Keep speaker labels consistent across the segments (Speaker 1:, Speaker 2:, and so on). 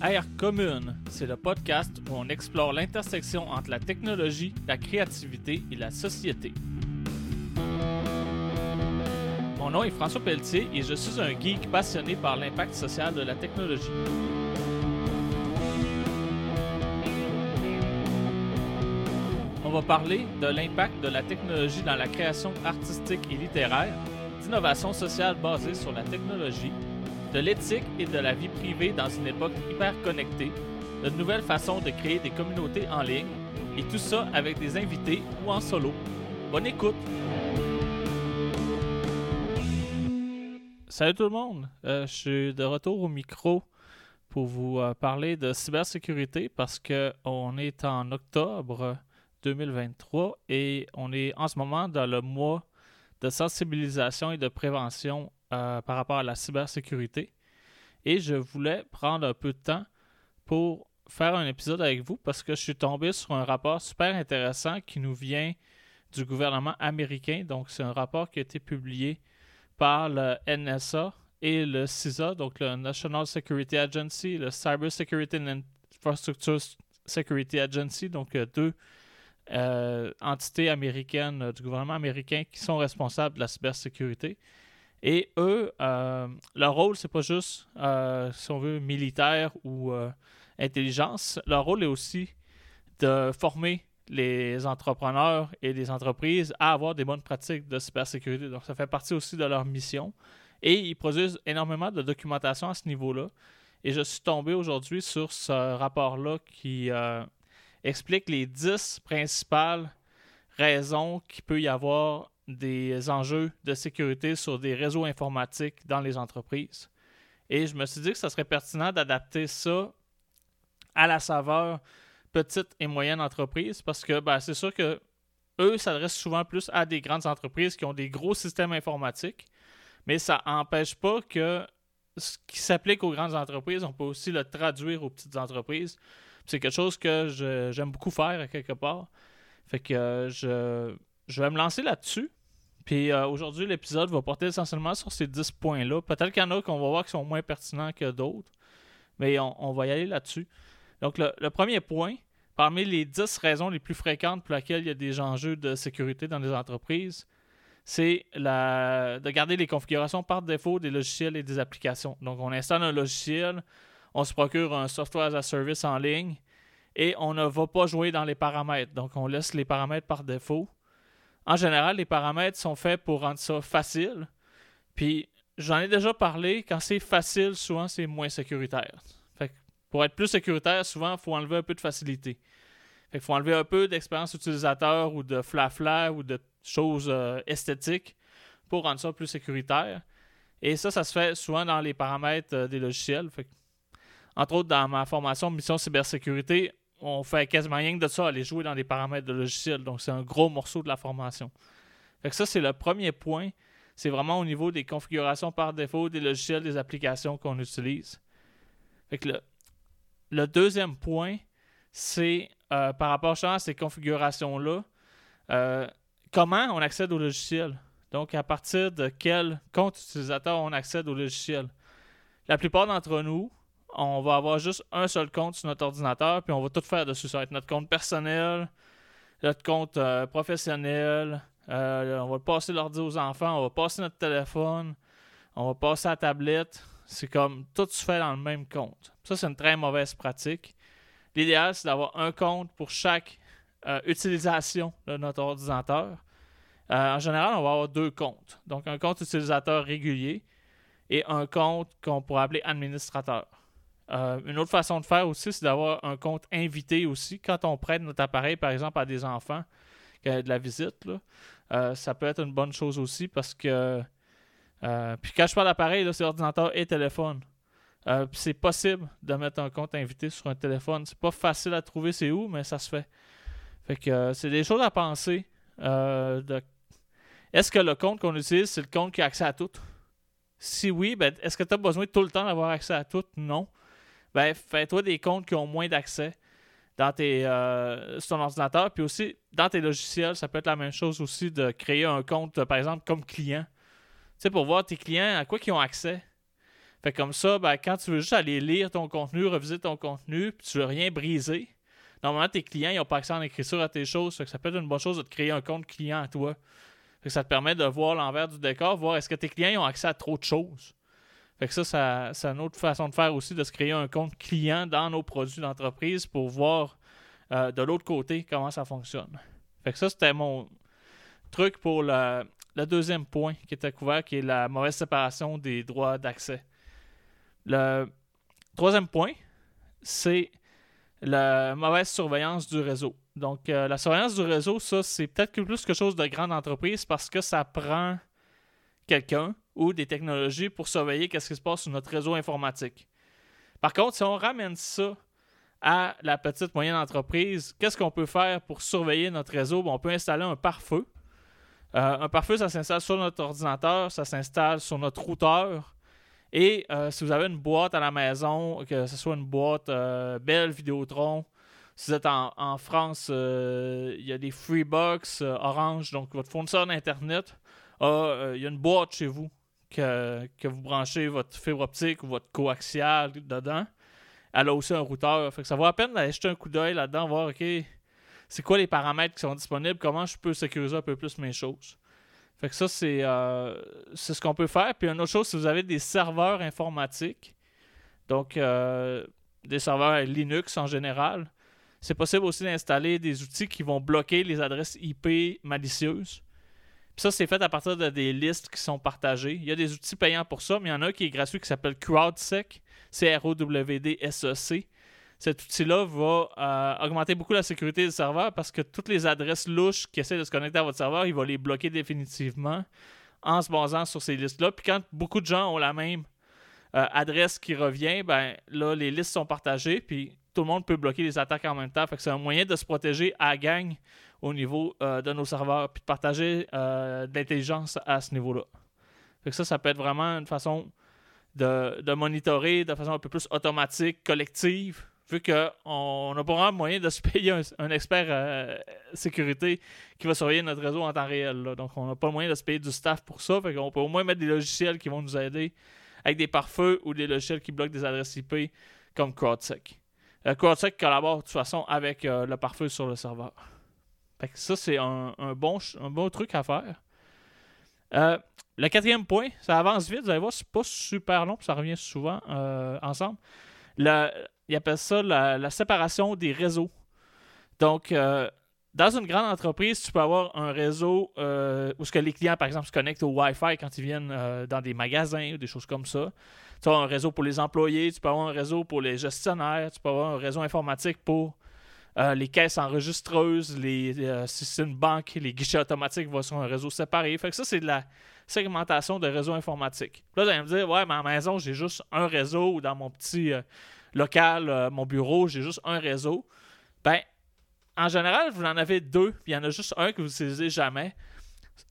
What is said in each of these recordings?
Speaker 1: Air Commune, c'est le podcast où on explore l'intersection entre la technologie, la créativité et la société. Mon nom est François Pelletier et je suis un geek passionné par l'impact social de la technologie. On va parler de l'impact de la technologie dans la création artistique et littéraire, d'innovation sociale basée sur la technologie, de l'éthique et de la vie privée dans une époque hyper connectée, de nouvelles façons de créer des communautés en ligne, et tout ça avec des invités ou en solo. Bonne écoute! Salut tout le monde, euh, je suis de retour au micro pour vous euh, parler de cybersécurité parce qu'on est en octobre 2023 et on est en ce moment dans le mois de sensibilisation et de prévention euh, par rapport à la cybersécurité. Et je voulais prendre un peu de temps pour faire un épisode avec vous parce que je suis tombé sur un rapport super intéressant qui nous vient du gouvernement américain. Donc, c'est un rapport qui a été publié par le NSA et le CISA, donc le National Security Agency, le Cyber Security and Infrastructure Security Agency, donc euh, deux euh, entités américaines du gouvernement américain qui sont responsables de la cybersécurité. Et eux, leur rôle, c'est pas juste, si on veut, militaire ou intelligence. Leur rôle est aussi de former les entrepreneurs et les entreprises à avoir des bonnes pratiques de cybersécurité. Donc, ça fait partie aussi de leur mission. Et ils produisent énormément de documentation à ce niveau-là. Et je suis tombé aujourd'hui sur ce rapport-là qui euh, explique les 10 principales raisons qu'il peut y avoir des enjeux de sécurité sur des réseaux informatiques dans les entreprises. Et je me suis dit que ce serait pertinent d'adapter ça à la saveur petites et moyennes entreprises parce que ben, c'est sûr que eux s'adressent souvent plus à des grandes entreprises qui ont des gros systèmes informatiques, mais ça n'empêche pas que ce qui s'applique aux grandes entreprises, on peut aussi le traduire aux petites entreprises. C'est quelque chose que j'aime beaucoup faire quelque part. Fait que euh, je, je vais me lancer là-dessus. Puis euh, aujourd'hui, l'épisode va porter essentiellement sur ces 10 points-là. Peut-être qu'il y en a qu'on va voir qui sont moins pertinents que d'autres, mais on, va y aller là-dessus. Donc, le, premier point, parmi les 10 raisons les plus fréquentes pour lesquelles il y a des enjeux de sécurité dans les entreprises, c'est de garder les configurations par défaut des logiciels et des applications. Donc, on installe un logiciel, on se procure un software as a service en ligne et on ne va pas jouer dans les paramètres. Donc, on laisse les paramètres par défaut. En général, les paramètres sont faits pour rendre ça facile. Puis, j'en ai déjà parlé, quand c'est facile, souvent c'est moins sécuritaire pour être plus sécuritaire, souvent, il faut enlever un peu de facilité. Il faut enlever un peu d'expérience utilisateur ou de fla-fla ou de choses euh, esthétiques pour rendre ça plus sécuritaire. Et ça, ça se fait souvent dans les paramètres euh, des logiciels. entre autres, dans ma formation Mission Cybersécurité, on fait quasiment rien que de ça, aller jouer dans les paramètres de logiciels. Donc, c'est un gros morceau de la formation. Fait ça, c'est le premier point. C'est vraiment au niveau des configurations par défaut des logiciels, des applications qu'on utilise. Fait le deuxième point, c'est euh, par rapport à ces configurations-là, euh, comment on accède au logiciel? Donc, à partir de quel compte utilisateur on accède au logiciel? La plupart d'entre nous, on va avoir juste un seul compte sur notre ordinateur, puis on va tout faire dessus. Ça va être notre compte personnel, notre compte euh, professionnel. on va passer l'ordi aux enfants, on va passer notre téléphone, on va passer la tablette. C'est comme tout se fait dans le même compte. Ça, c'est une très mauvaise pratique. L'idéal, c'est d'avoir un compte pour chaque euh, utilisation de notre ordinateur. Euh, en général, on va avoir deux comptes. Donc, un compte utilisateur régulier et un compte qu'on pourrait appeler administrateur. Euh, une autre façon de faire aussi, c'est d'avoir un compte invité aussi. Quand on prête notre appareil, par exemple, à des enfants qui ont de la visite, ça peut être une bonne chose aussi parce que euh, puis quand je parle d'appareil, c'est ordinateur et téléphone. Euh, c'est possible de mettre un compte invité sur un téléphone. C'est pas facile à trouver c'est où, mais ça se fait. Fait que euh, c'est des choses à penser. Est-ce que le compte qu'on utilise, c'est le compte qui a accès à tout? Si oui, ben, est-ce que tu as besoin tout le temps d'avoir accès à tout? Non. Ben, fais-toi des comptes qui ont moins d'accès dans tes, sur ton ordinateur. Puis aussi, dans tes logiciels, ça peut être la même chose aussi de créer un compte, par exemple, comme client sais, pour voir tes clients à quoi ils ont accès. Fait comme ça, ben, quand tu veux juste aller lire ton contenu, revisiter ton contenu, puis tu veux rien briser, normalement tes clients n'ont pas accès en écriture à tes choses. Fait que ça peut être une bonne chose de te créer un compte client à toi. Fait que ça te permet de voir l'envers du décor, voir est-ce que tes clients ont accès à trop de choses. Fait que ça, c'est une autre façon de faire aussi, de se créer un compte client dans nos produits d'entreprise pour voir euh, de l'autre côté comment ça fonctionne. Fait que ça, c'était mon truc pour le, le deuxième point qui était couvert, qui est la mauvaise séparation des droits d'accès. Le troisième point, c'est la mauvaise surveillance du réseau. Donc, euh, la surveillance du réseau, ça, c'est peut-être plus quelque chose de grande entreprise parce que ça prend quelqu'un ou des technologies pour surveiller ce qui se passe sur notre réseau informatique. Par contre, si on ramène ça à la petite moyenne entreprise, qu'est-ce qu'on peut faire pour surveiller notre réseau? on peut installer un pare-feu. Euh, un pare-feu, ça s'installe sur notre ordinateur, ça s'installe sur notre routeur. Et euh, si vous avez une boîte à la maison, que ce soit une boîte euh, belle Vidéotron, si vous êtes en, France, il y a des Freebox Orange, donc votre fournisseur d'Internet, il y a une boîte chez vous que, que, vous branchez votre fibre optique ou votre coaxial dedans. Elle a aussi un routeur. Fait que ça vaut la peine d'aller jeter un coup d'œil là-dedans, voir, OK, c'est quoi les paramètres qui sont disponibles, comment je peux sécuriser un peu plus mes choses. Fait que ça, c'est euh, ce qu'on peut faire. Puis une autre chose, si vous avez des serveurs informatiques, donc euh, des serveurs Linux en général, c'est possible aussi d'installer des outils qui vont bloquer les adresses IP malicieuses. Puis ça, c'est fait à partir de des listes qui sont partagées. Il y a des outils payants pour ça, mais il y en a un qui est gratuit qui s'appelle CrowdSec, C-R-O-W-D-S-E-C. Cet outil-là va euh, augmenter beaucoup la sécurité du serveur parce que toutes les adresses louches qui essaient de se connecter à votre serveur, il va les bloquer définitivement en se basant sur ces listes-là. Puis quand beaucoup de gens ont la même euh, adresse qui revient, ben là, les listes sont partagées, puis tout le monde peut bloquer les attaques en même temps. C'est un moyen de se protéger à gang au niveau euh, de nos serveurs, puis de partager de l'intelligence à ce niveau-là. Ça, ça peut être vraiment une façon de, de monitorer de façon un peu plus automatique, collective, vu qu'on n'a pas vraiment moyen de se payer un, expert euh, sécurité qui va surveiller notre réseau en temps réel. Donc, on n'a pas moyen de se payer du staff pour ça. Fait qu'on peut au moins mettre des logiciels qui vont nous aider avec des pare-feux ou des logiciels qui bloquent des adresses IP comme CrowdSec. Euh, CrowdSec collabore de toute façon avec euh, le pare-feu sur le serveur. Fait que ça, c'est un, bon, truc à faire. le quatrième point, ça avance vite, vous allez voir, c'est pas super long, ça revient souvent ensemble. Le, il appelle ça la, séparation des réseaux. Donc, euh, dans une grande entreprise, tu peux avoir un réseau euh, où ce que les clients, par exemple, se connectent au Wi-Fi quand ils viennent euh, dans des magasins ou des choses comme ça. Tu as un réseau pour les employés, tu peux avoir un réseau pour les gestionnaires, tu peux avoir un réseau informatique pour les caisses enregistreuses, les, si c'est une banque, les guichets automatiques vont sur un réseau séparé. Fait que ça, c'est de la segmentation de réseau informatique. Là, vous allez me dire, ouais, mais à ma maison, j'ai juste un réseau ou dans mon petit local, euh, mon bureau, j'ai juste un réseau. Ben, en général, vous en avez deux, il y en a juste un que vous n'utilisez jamais.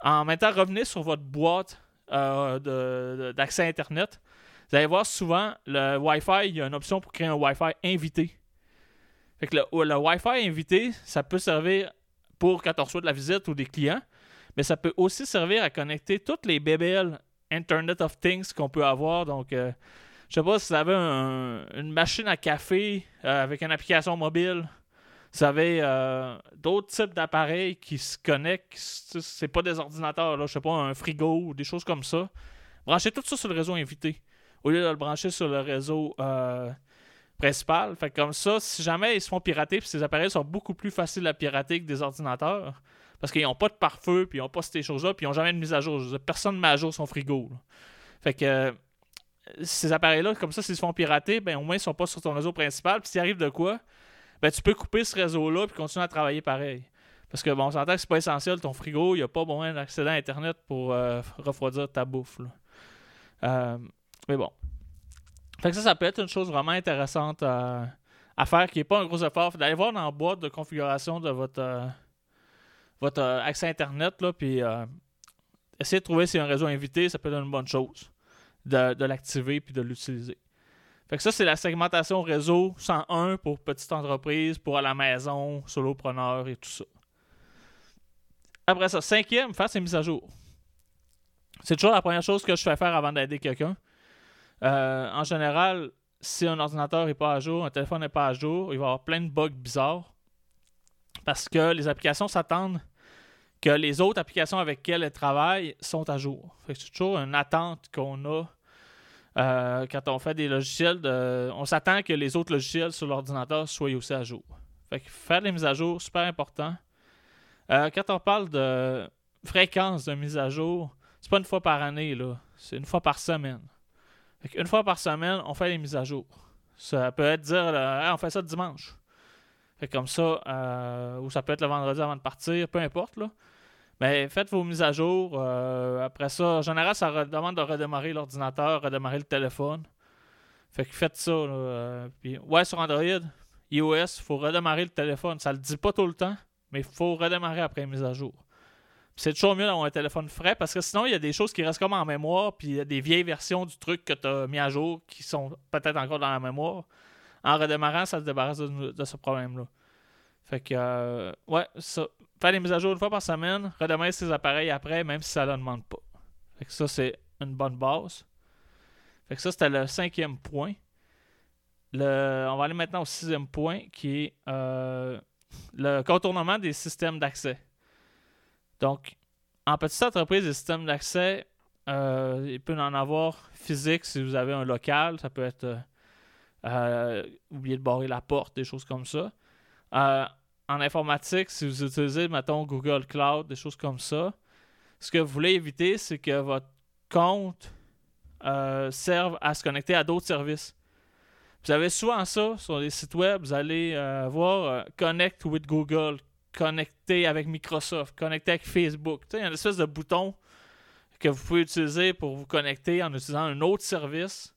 Speaker 1: En même temps, revenez sur votre boîte euh, d'accès Internet. Vous allez voir souvent le Wi-Fi, il y a une option pour créer un Wi-Fi invité. Fait que le, Wi-Fi invité, ça peut servir pour quand on reçoit de la visite ou des clients, mais ça peut aussi servir à connecter toutes les BBL Internet of Things qu'on peut avoir. Donc, euh, je sais pas si vous avez une machine à café euh, avec une application mobile. Vous avez euh, d'autres types d'appareils qui se connectent. C'est pas des ordinateurs, là, je sais pas, un frigo ou des choses comme ça. Branchez tout ça sur le réseau invité. Au lieu de le brancher sur le réseau euh, principal. Fait comme ça, si jamais ils se font pirater, puis ces appareils sont beaucoup plus faciles à pirater que des ordinateurs. Parce qu'ils n'ont pas de pare-feu, puis ils n'ont pas ces choses-là, puis ils n'ont jamais de mise à jour. Personne ne met à jour son frigo. Fait que ces appareils-là, comme ça, s'ils se font pirater, ben, au moins, ils ne sont pas sur ton réseau principal. Puis s'il arrive de quoi, ben, tu peux couper ce réseau-là et continuer à travailler pareil. Parce que, bon, on s'entend que c'est pas essentiel, ton frigo, il n'y a pas moyen d'accéder à Internet pour euh, refroidir ta bouffe. Euh, mais bon. Fait que ça, ça peut être une chose vraiment intéressante à, faire, qui n'est pas un gros effort. D'aller voir dans la boîte de configuration de votre, euh, votre accès Internet, là, puis essayer de trouver si un réseau invité, ça peut être une bonne chose de, l'activer puis de l'utiliser. Fait que ça, c'est la segmentation réseau 101 pour petite entreprise, pour à la maison, solopreneur et tout ça. Après ça, cinquième, faire ses mises à jour. C'est toujours la première chose que je fais faire avant d'aider quelqu'un. En général, si un ordinateur n'est pas à jour, un téléphone n'est pas à jour, il va y avoir plein de bugs bizarres. Parce que les applications s'attendent que les autres applications avec lesquelles elles travaillent sont à jour. c'est toujours une attente qu'on a euh, quand on fait des logiciels. on s'attend que les autres logiciels sur l'ordinateur soient aussi à jour. Fait faire des mises à jour, super important. Euh, quand on parle de fréquence de mise à jour, c'est pas une fois par année. C'est une fois par semaine. Une fois par semaine, on fait les mises à jour. Ça peut être dire, on fait ça dimanche. Fait comme ça, euh, ou ça peut être le vendredi avant de partir, peu importe. Là. Mais faites vos mises à jour. Euh, après ça, en général, ça demande de redémarrer l'ordinateur, redémarrer le téléphone. Fait que faites ça. Euh, puis, ouais, sur Android, iOS, il faut redémarrer le téléphone. Ça le dit pas tout le temps, mais il faut redémarrer après la mise à jour. C'est toujours mieux d'avoir un téléphone frais parce que sinon, il y a des choses qui restent comme en mémoire, puis il y a des vieilles versions du truc que tu as mis à jour qui sont peut-être encore dans la mémoire en redémarrant, ça se débarrasse de, ce problème-là. Fait que, euh, ouais, ça. Faire des mises à jour une fois par semaine, redémarrer ses appareils après, même si ça ne demande pas. Fait que ça, c'est une bonne base. Fait que ça, c'était le cinquième point. Le, on va aller maintenant au sixième point, qui est euh, le contournement des systèmes d'accès. Donc, en petite entreprise, les systèmes d'accès, euh, il peut en avoir physique si vous avez un local. Ça peut être euh, oublier de barrer la porte, des choses comme ça. Euh, en informatique, si vous utilisez, mettons, Google Cloud, des choses comme ça, ce que vous voulez éviter, c'est que votre compte euh, serve à se connecter à d'autres services. Vous avez souvent ça sur les sites web, vous allez voir Connect with Google, connecter avec Microsoft, connecter avec Facebook. il y a une espèce de bouton que vous pouvez utiliser pour vous connecter en utilisant un autre service.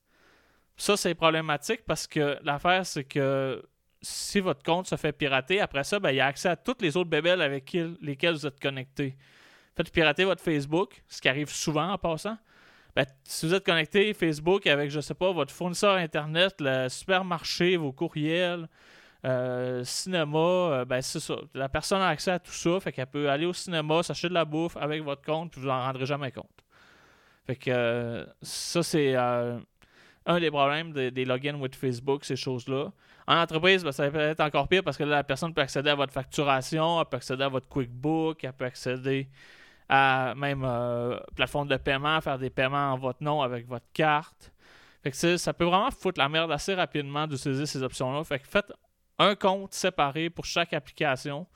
Speaker 1: Ça, c'est problématique parce que l'affaire, c'est que si votre compte se fait pirater, après ça, ben, il y a accès à toutes les autres bébelles avec lesquelles vous êtes connecté. Faites pirater votre Facebook, ce qui arrive souvent en passant. Ben, si vous êtes connecté Facebook avec, je sais pas, votre fournisseur Internet, le supermarché, vos courriels, euh, cinéma, euh, ben c'est ça. La personne a accès à tout ça, fait qu'elle peut aller au cinéma, s'acheter de la bouffe avec votre compte, puis vous n'en rendrez jamais compte. Fait que euh, ça, c'est un des problèmes des, logins with Facebook, ces choses-là. En entreprise, ben, ça peut être encore pire parce que la personne peut accéder à votre facturation, elle peut accéder à votre QuickBook, elle peut accéder à même euh, plateforme de paiement, faire des paiements en votre nom avec votre carte. Fait que ça peut vraiment foutre la merde assez rapidement d'utiliser ces options-là. Fait que faites un compte séparé pour chaque application.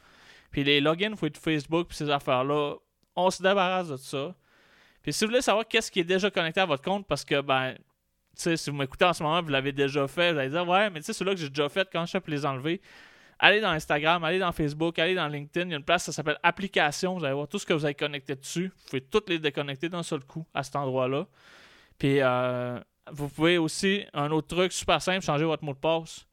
Speaker 1: Puis les logins with Facebook et ces affaires-là, on se débarrasse de ça. Puis si vous voulez savoir qu'est-ce qui est déjà connecté à votre compte, parce que ben si vous m'écoutez en ce moment, vous l'avez déjà fait, vous allez dire Ouais, mais tu sais, ceux-là que j'ai déjà fait, quand je peux les enlever, allez dans Instagram, allez dans Facebook, allez dans LinkedIn. Il y a une place, ça s'appelle Applications. Vous allez voir tout ce que vous avez connecté dessus. Vous pouvez toutes les déconnecter d'un seul coup à cet endroit-là. Puis, euh, vous pouvez aussi, un autre truc super simple, changer votre mot de passe.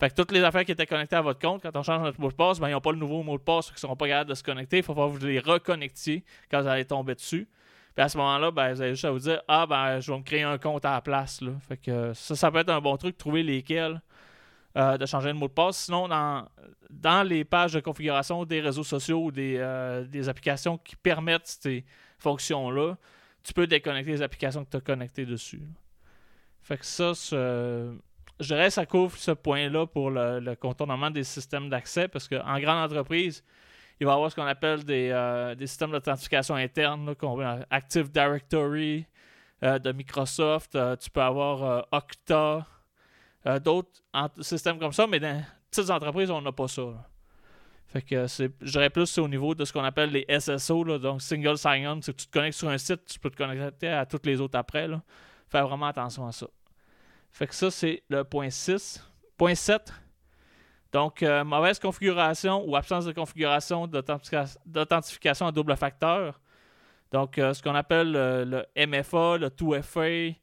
Speaker 1: Fait que toutes les affaires qui étaient connectées à votre compte, quand on change notre mot de passe, ben, ils n'ont pas le nouveau mot de passe, ils ne seront pas capables de se connecter. Il faut que vous les reconnectiez quand vous allez tomber dessus. Puis à ce moment-là, ben, vous avez juste à vous dire Ah, ben, je vais me créer un compte à la place. Là. Fait que ça, ça peut être un bon truc, trouver lesquels euh, de changer de mot de passe. Sinon, dans, dans les pages de configuration des réseaux sociaux ou des, euh, des applications qui permettent ces fonctions-là, tu peux déconnecter les applications que tu as connectées dessus. Fait que ça, je dirais ça couvre ce point-là pour le, contournement des systèmes d'accès parce qu'en grande entreprise, il va y avoir ce qu'on appelle des, euh, systèmes d'authentification interne, comme Active Directory euh, de Microsoft. Euh, tu peux avoir Okta, d'autres systèmes comme ça, mais dans petites entreprises, on n'a pas ça. Fait que c'est, je dirais plus au niveau de ce qu'on appelle les SSO, donc Single Sign-On. Si tu te connectes sur un site, tu peux te connecter à toutes les autres après. Là. Faire vraiment attention à ça. Fait que ça, c'est le point 6. Point 7, donc, euh, mauvaise configuration ou absence de configuration d'authentification à double facteur. Donc, euh, ce qu'on appelle le, MFA, le 2FA,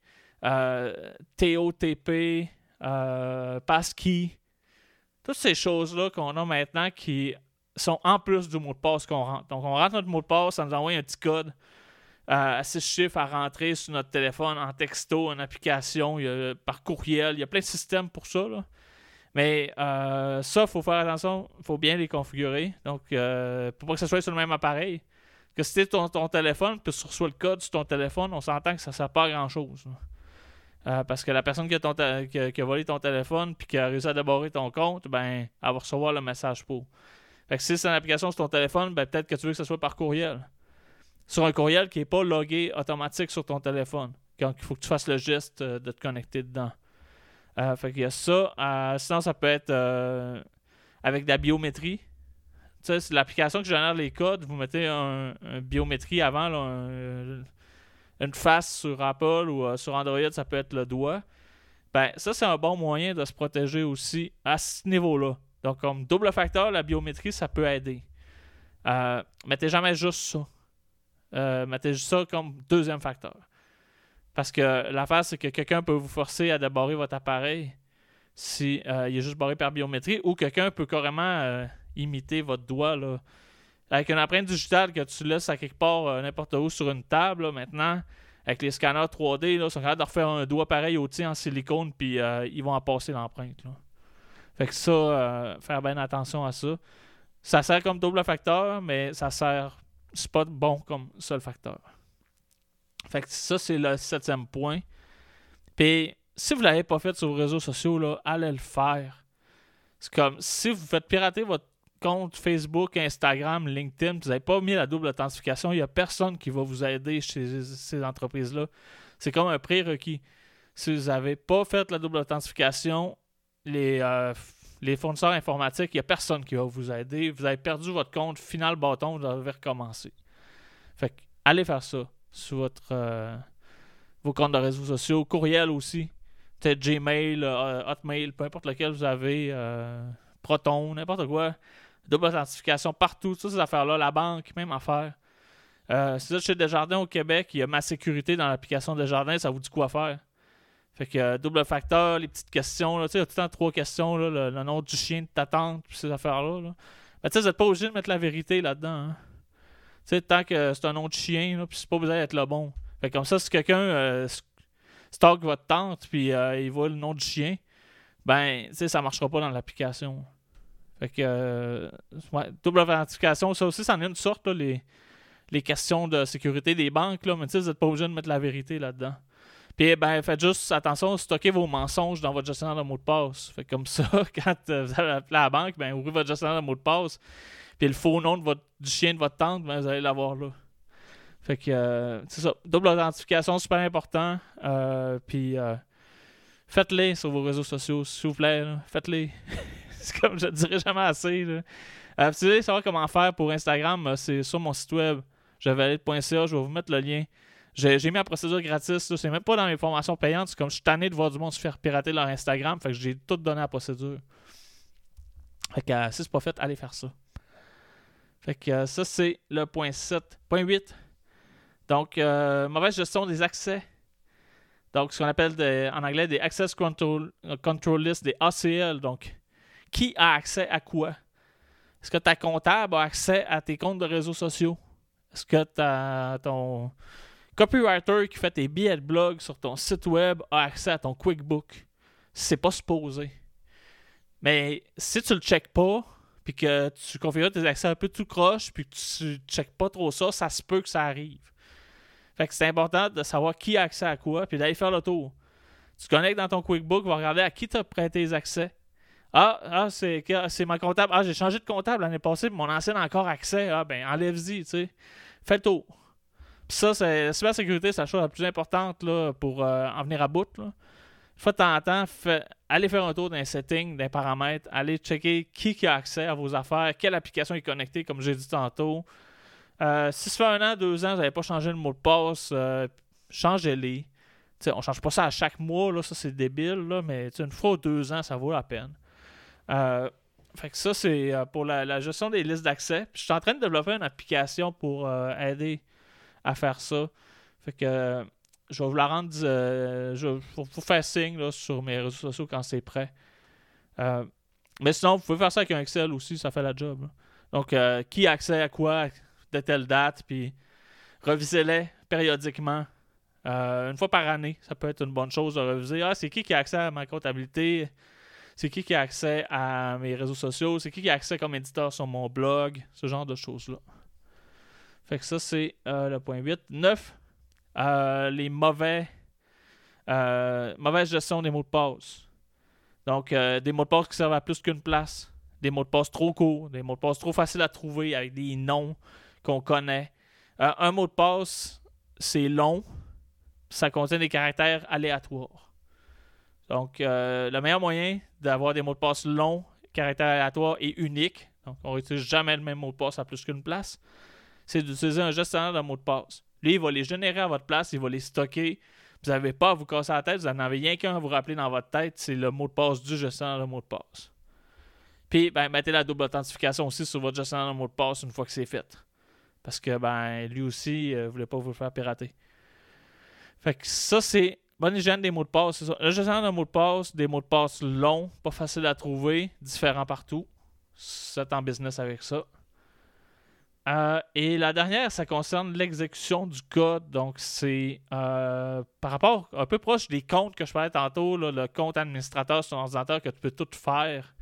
Speaker 1: euh, TOTP, Passkey. Toutes ces choses-là qu'on a maintenant qui sont en plus du mot de passe qu'on rentre. Donc, on rentre notre mot de passe, ça nous envoie un petit code à six chiffres à rentrer sur notre téléphone en texto, en application, par courriel. Il y a plein de systèmes pour ça. Là. Mais euh, ça, il faut faire attention, il faut bien les configurer. Donc, euh, pour pas que ce soit sur le même appareil. Que si tu ton, ton téléphone, puis tu reçois le code sur ton téléphone, on s'entend que ça ne sert pas à grand-chose. Euh, parce que la personne qui a, volé ton téléphone puis qui a réussi à débarrer ton compte, ben, elle va recevoir le message pour. Si c'est une application sur ton téléphone, ben, peut-être que tu veux que ce soit par courriel. Sur un courriel qui n'est pas logué automatique sur ton téléphone. Donc, il faut que tu fasses le geste euh, de te connecter dedans. Euh, fait qu'il y a ça. sinon, ça peut être avec de la biométrie. Tu sais, l'application qui génère les codes, vous mettez un, biométrie avant, une face sur Apple ou euh, sur Android, ça peut être le doigt. Ben, ça, c'est un bon moyen de se protéger aussi à ce niveau-là. Donc, comme double facteur, la biométrie, ça peut aider. Euh, mettez jamais juste ça. Euh, mettez juste ça comme deuxième facteur. Parce que l'affaire, c'est que quelqu'un peut vous forcer à débarrer votre appareil si il est juste barré par biométrie ou quelqu'un peut carrément imiter votre doigt là, avec une empreinte digitale que tu laisses à quelque part euh, n'importe où sur une table, maintenant, avec les scanners 3D, là, ils sont capables de refaire un doigt pareil au en silicone, puis euh, ils vont en passer l'empreinte. Fait que ça, euh, faire bien attention à ça. Ça sert comme double facteur, mais ça sert. C'est pas bon comme seul facteur. Fait que ça, c'est le septième point. Puis, si vous ne l'avez pas fait sur vos réseaux sociaux, là, allez le faire. C'est comme si vous faites pirater votre compte Facebook, Instagram, LinkedIn, vous n'avez pas mis la double authentification, il n'y a personne qui va vous aider chez ces entreprises-là. C'est comme un prérequis. Si vous n'avez pas fait la double authentification, les, euh, les fournisseurs informatiques, il n'y a personne qui va vous aider. Vous avez perdu votre compte, final bâton, vous devez recommencer. Fait que, allez faire ça sur votre, euh, vos comptes de réseaux sociaux, courriel aussi. Peut-être Gmail, euh, Hotmail, peu importe lequel vous avez, Proton, n'importe quoi double authentification partout, toutes ces affaires-là, la banque, même affaire. Euh, c'est ça, chez Desjardins au Québec, il y a ma sécurité dans l'application Desjardins, ça vous dit quoi faire. Fait que euh, double facteur, les petites questions, tu sais, tout le temps trois questions, le, nom du chien de ta tante, puis ces affaires-là. Mais tu sais, vous n'êtes pas obligé de mettre la vérité là-dedans. Hein. Tu sais, tant que c'est un nom de chien, puis c'est pas besoin d'être le bon. Fait comme ça, si quelqu'un euh, stocke votre tante, puis il voit le nom du chien, ben, tu sais, ça marchera pas dans l'application. Fait que, euh, double authentification, ça aussi, c'en est une sorte, les, les questions de sécurité des banques, là, mais tu sais, vous n'êtes pas obligé de mettre la vérité là-dedans. Puis, ben, faites juste attention, stockez vos mensonges dans votre gestionnaire de mot de passe. Fait comme ça, quand euh, vous allez appeler la banque, ben, ouvrez votre gestionnaire de mot de passe, puis le faux nom de votre, du chien de votre tante, ben, vous allez l'avoir là. Fait que, euh, c'est ça. Double authentification, super important. puis, faites-les sur vos réseaux sociaux, s'il vous plaît. Faites-les. c'est comme je ne dirais jamais assez. Euh, si vous voulez savoir comment faire pour Instagram, euh, c'est sur mon site web, javalide.ca, je vais vous mettre le lien. J'ai, mis la procédure gratis, c'est même pas dans mes formations payantes, c'est comme je suis tanné de voir du monde se faire pirater leur Instagram, fait que j'ai tout donné à la procédure. Fait que euh, si c'est pas fait, allez faire ça. Fait que ça, c'est le point 7. Point 8. Donc, mauvaise gestion des accès. Donc, ce qu'on appelle en anglais des Access Control, Control List, des ACL. Donc, qui a accès à quoi? Est-ce que ta comptable a accès à tes comptes de réseaux sociaux? Est-ce que ton copywriter qui fait tes billets de blog sur ton site web a accès à ton QuickBook? C'est pas supposé. Mais si tu le checkes pas, puis que tu configures tes accès un peu tout croche, puis que tu checkes pas trop ça, ça se peut que ça arrive. Fait que c'est important de savoir qui a accès à quoi, puis d'aller faire le tour. Tu connectes dans ton QuickBook, va regarder à qui tu as prêté les accès. Ah, ah c'est, ma comptable. Ah, j'ai changé de comptable l'année passée, mon ancienne a encore accès. Ah, ben, enlève-y, tu sais. Fais le tour. Puis ça, c'est la cybersécurité, c'est la chose la plus importante là, pour euh, en venir à bout. Là. De temps en temps, allez faire un tour d'un setting, d'un paramètre, allez checker qui, a accès à vos affaires, quelle application est connectée, comme j'ai dit tantôt. Euh, si ça fait un an, deux ans, vous n'avez pas changé le mot de passe, euh, changez-les. on ne change pas ça à chaque mois, là, ça c'est débile, là, mais une fois ou deux ans, ça vaut la peine. Fait que ça, c'est pour la, gestion des listes d'accès. Je suis en train de développer une application pour aider à faire ça. Fait que je vais vous la rendre. je vais vous faire signe sur mes réseaux sociaux quand c'est prêt. mais sinon, vous pouvez faire ça avec un Excel aussi, ça fait la job. Donc, qui a accès à quoi de telle date, puis revisez-les périodiquement. une fois par année, ça peut être une bonne chose de reviser. Ah, c'est qui qui a accès à ma comptabilité? C'est qui qui a accès à mes réseaux sociaux, c'est qui qui a accès comme éditeur sur mon blog, ce genre de choses-là. Fait que ça, c'est euh, le point 8. 9, euh, les mauvais mauvaise gestion des mots de passe. Donc, des mots de passe qui servent à plus qu'une place. Des mots de passe trop courts, des mots de passe trop faciles à trouver avec des noms qu'on connaît. un mot de passe, c'est long, ça contient des caractères aléatoires. Donc, euh, le meilleur moyen d'avoir des mots de passe longs, caractères aléatoires et uniques, donc on n'utilise jamais le même mot de passe à plus qu'une place, c'est d'utiliser un gestionnaire de mots de passe. Lui, il va les générer à votre place, il va les stocker. Vous n'avez pas à vous casser la tête, vous n'en avez rien qu'un à vous rappeler dans votre tête, c'est le mot de passe du gestionnaire de mots de passe. Puis, ben, mettez la double authentification aussi sur votre gestionnaire de mots de passe une fois que c'est fait. Parce que ben, lui aussi, ne euh, voulait pas vous le faire pirater. Fait que ça, c'est bonne hygiène des mots de passe. Le gestionnaire de mots de passe, des mots de passe longs, pas faciles à trouver, différents partout. C'est en business avec ça. Euh, et la dernière, ça concerne l'exécution du code. Donc, c'est euh, par rapport un peu proche des comptes que je parlais tantôt, le compte administrateur sur ordinateur que tu peux tout faire.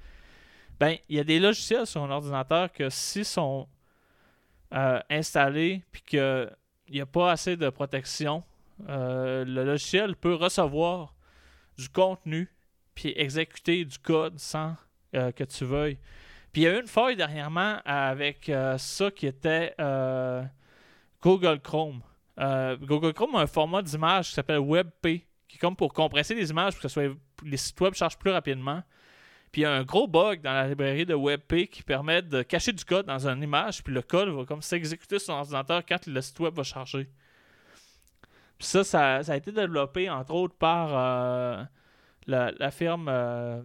Speaker 1: Ben, il y a des logiciels sur un ordinateur que s'ils sont euh, installés puis qu'il n'y a pas assez de protection, le logiciel peut recevoir du contenu puis exécuter du code sans que tu veuilles. Puis il y a eu une faille dernièrement avec euh, ça qui était Google Chrome. Google Chrome a un format d'image qui s'appelle WebP, qui est comme pour compresser les images pour que les sites web chargent plus rapidement. Puis il y a un gros bug dans la librairie de WebP qui permet de cacher du code dans une image, puis le code va comme s'exécuter sur l'ordinateur quand le site web va charger. Puis ça, ça, a été développé entre autres par euh, la, firme euh,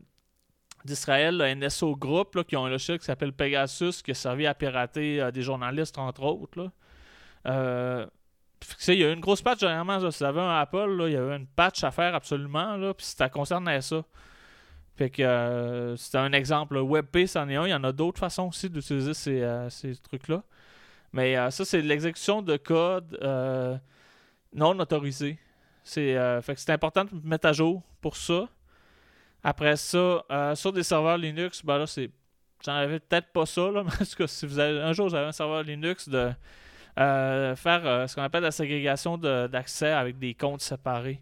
Speaker 1: d'Israël, le NSO Group, qui ont un logiciel qui s'appelle Pegasus, qui a servi à pirater euh, des journalistes, entre autres. il y a eu une grosse patch dernièrement. si vous avez un Apple, il y avait une patch à faire absolument, là, puis ça concernait ça. Fait que c'était un exemple. WebP, c'en est un. Il y en a d'autres façons aussi d'utiliser ces, ces trucs-là. Mais ça, c'est l'exécution de code non autorisé. C'est euh, c'est important de mettre à jour pour ça. Après ça, euh, sur des serveurs Linux, ben là, c'est. J'en avais peut-être pas ça, là, mais que si vous avez, un jour avez un serveur Linux, de euh, faire ce qu'on appelle la ségrégation d'accès avec des comptes séparés.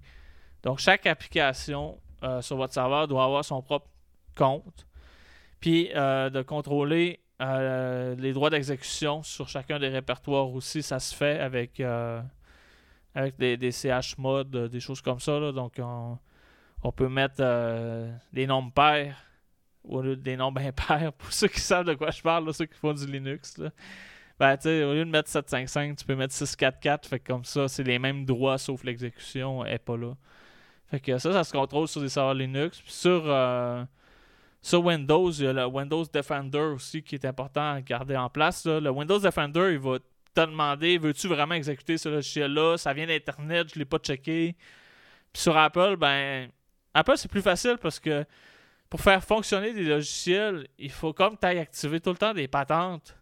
Speaker 1: Donc, chaque application sur votre serveur doit avoir son propre compte. Puis, de contrôler les droits d'exécution sur chacun des répertoires aussi, ça se fait avec avec des, CH modes, euh, des choses comme ça. Donc, on, peut mettre euh, des nombres pairs ou des nombres impairs pour ceux qui savent de quoi je parle, ceux qui font du Linux. Ben, au lieu de mettre 755, tu peux mettre 644. Fait comme ça, c'est les mêmes droits sauf l'exécution n'est pas là. Fait que ça, ça se contrôle sur des serveurs Linux. sur, euh, sur Windows, il y a le Windows Defender aussi qui est important à garder en place. Le Windows Defender, il va t'as demandé veux-tu vraiment exécuter ce logiciel-là? Ça vient d'Internet, je ne l'ai pas checké. Puis sur Apple, ben Apple c'est plus facile parce que pour faire fonctionner des logiciels, il faut comme tu activer tout le temps des patentes.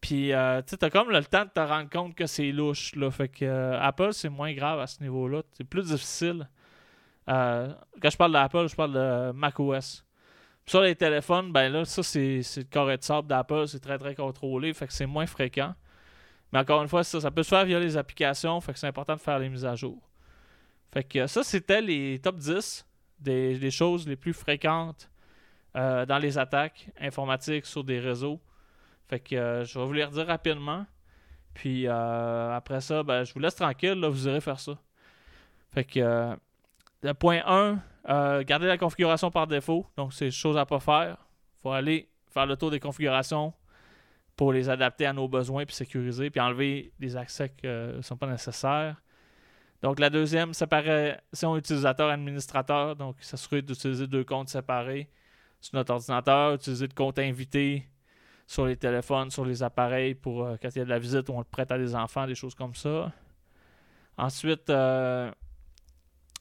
Speaker 1: Puis euh, tu as comme le temps de te rendre compte que c'est louche. Là. Fait que euh, Apple, c'est moins grave à ce niveau-là. C'est plus difficile. Euh, quand je parle d'Apple, je parle de macOS. Sur les téléphones, ben là, ça c'est le carré de sable d'Apple, c'est très très contrôlé, fait que c'est moins fréquent. Mais encore une fois, ça, ça peut se faire via les applications, fait que c'est important de faire les mises à jour. Fait que ça, c'était les top 10 des, choses les plus fréquentes euh, dans les attaques informatiques sur des réseaux. Fait que euh, je vais vous les redire rapidement. Puis euh, après ça, ben, je vous laisse tranquille, là, vous irez faire ça. Fait que le point 1, garder la configuration par défaut. Donc, c'est chose à pas faire. Il faut aller faire le tour des configurations, pour les adapter à nos besoins puis sécuriser, puis enlever des accès qui ne sont pas nécessaires. Donc la deuxième, séparation utilisateur utilisateur-administrateur, donc s'assurer d'utiliser deux comptes séparés sur notre ordinateur, utiliser le compte invité sur les téléphones, sur les appareils pour euh, quand il y a de la visite ou on le prête à des enfants, des choses comme ça. Ensuite, euh,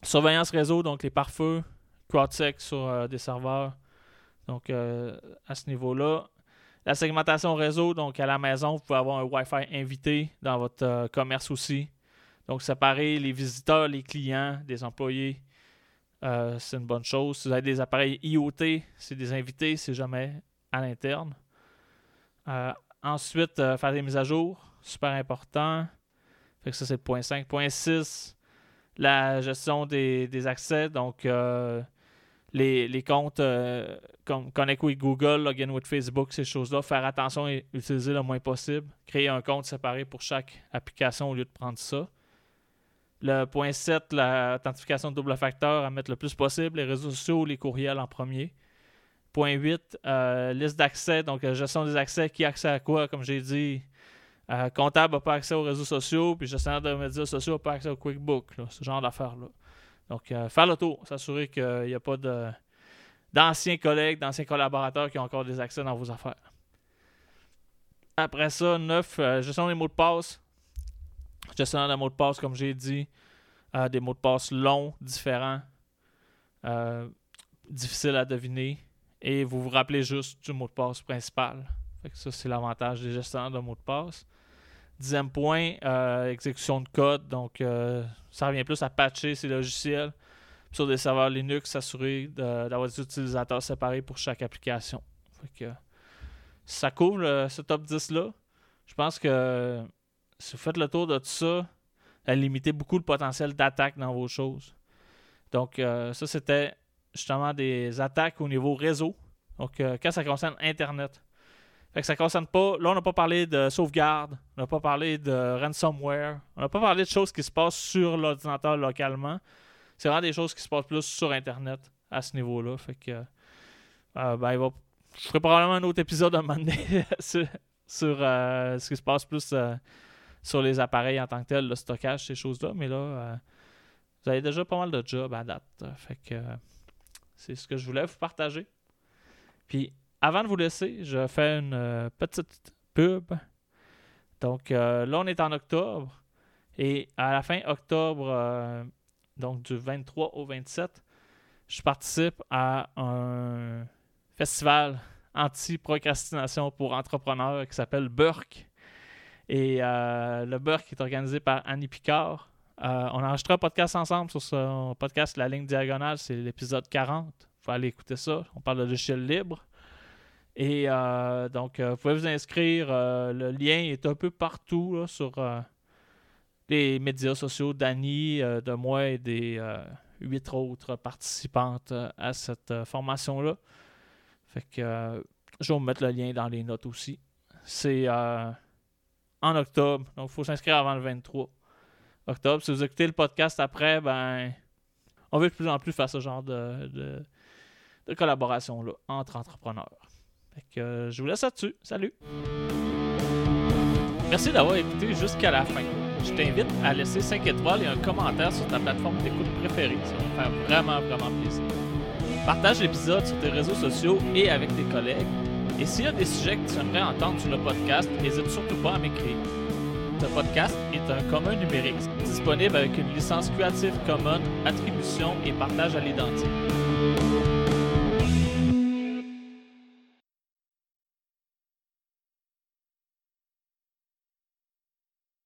Speaker 1: surveillance réseau, donc les pare-feux, quad-sec sur euh, des serveurs. Donc à ce niveau-là, la segmentation réseau, donc à la maison, vous pouvez avoir un Wi-Fi invité dans votre commerce aussi. Donc séparer les visiteurs, les clients, des employés, euh, c'est une bonne chose. Si vous avez des appareils IoT, c'est des invités, c'est jamais à l'interne. Euh, ensuite, faire des mises à jour, super important. Fait que ça, c'est le point 5. Point 6, la gestion des, accès, donc euh, les, comptes euh, comme Connect with Google, Login with Facebook, ces choses-là, faire attention et utiliser le moins possible. Créer un compte séparé pour chaque application au lieu de prendre ça. Le point 7, l'authentification de double facteur, à mettre le plus possible, les réseaux sociaux, les courriels en premier. Point 8, euh, liste d'accès, donc gestion des accès, qui a accès à quoi, comme j'ai dit. Euh, comptable n'a pas accès aux réseaux sociaux, puis gestionnaire de médias sociaux n'a pas accès au QuickBook, ce genre d'affaires-là. Donc, euh, faire le tour, s'assurer qu'il n'y a pas d'anciens collègues, d'anciens collaborateurs qui ont encore des accès dans vos affaires. Après ça, 9, gestion des mots de passe. Gestionnaire des mots de passe, comme j'ai dit, des mots de passe longs, différents, difficiles à deviner, et vous vous rappelez juste du mot de passe principal. ça, c'est l'avantage des gestionnaires de mots de passe. Dixième point, euh, exécution de code. Donc, euh, ça revient plus à patcher ces logiciels sur des serveurs Linux, s'assurer d'avoir des utilisateurs séparés pour chaque application. ça couvre ce top 10-là. Je pense que si vous faites le tour de tout ça, ça limiter beaucoup le potentiel d'attaque dans vos choses. Donc, euh, ça, c'était justement des attaques au niveau réseau. Donc, quand ça concerne Internet. Fait que ça concerne pas. Là, on n'a pas parlé de sauvegarde, on n'a pas parlé de ransomware, on n'a pas parlé de choses qui se passent sur l'ordinateur localement. C'est vraiment des choses qui se passent plus sur Internet à ce niveau-là. Fait que euh, ben, il va, je ferai probablement un autre épisode à un moment donné sur, euh, ce qui se passe plus euh, sur les appareils en tant que tel, le stockage, ces choses-là. Mais là, vous avez déjà pas mal de jobs à date. Que c'est ce que je voulais vous partager. Puis avant de vous laisser, je fais une euh, petite pub. Donc euh, là, on est en octobre. Et à la fin octobre, euh, donc du 23 au 27, je participe à un festival anti-procrastination pour entrepreneurs qui s'appelle Burk. Et le Burk est organisé par Annie Picard. on a enregistré un podcast ensemble sur son podcast La ligne diagonale, c'est l'épisode 40. Il faut aller écouter ça. On parle de logiciel libre. Et euh, donc, euh, vous pouvez vous inscrire. Euh, le lien est un peu partout sur les médias sociaux d'Annie, de moi et des huit autres participantes à cette formation-là. Fait que je vais vous mettre le lien dans les notes aussi. C'est en octobre, donc il faut s'inscrire avant le 23 octobre. Si vous écoutez le podcast après, ben on veut de plus en plus faire ce genre de collaboration-là entre entrepreneurs. Euh, je vous laisse là-dessus. Salut! Merci d'avoir écouté jusqu'à la fin. Je t'invite à laisser 5 étoiles et un commentaire sur ta plateforme d'écoute préférée. Ça va me faire vraiment, vraiment plaisir. Partage l'épisode sur tes réseaux sociaux et avec tes collègues. Et s'il y a des sujets que tu aimerais entendre sur le podcast, n'hésite surtout pas à m'écrire. Ce podcast est un commun numérique disponible avec une licence Creative Commons, attribution et partage à l'identique.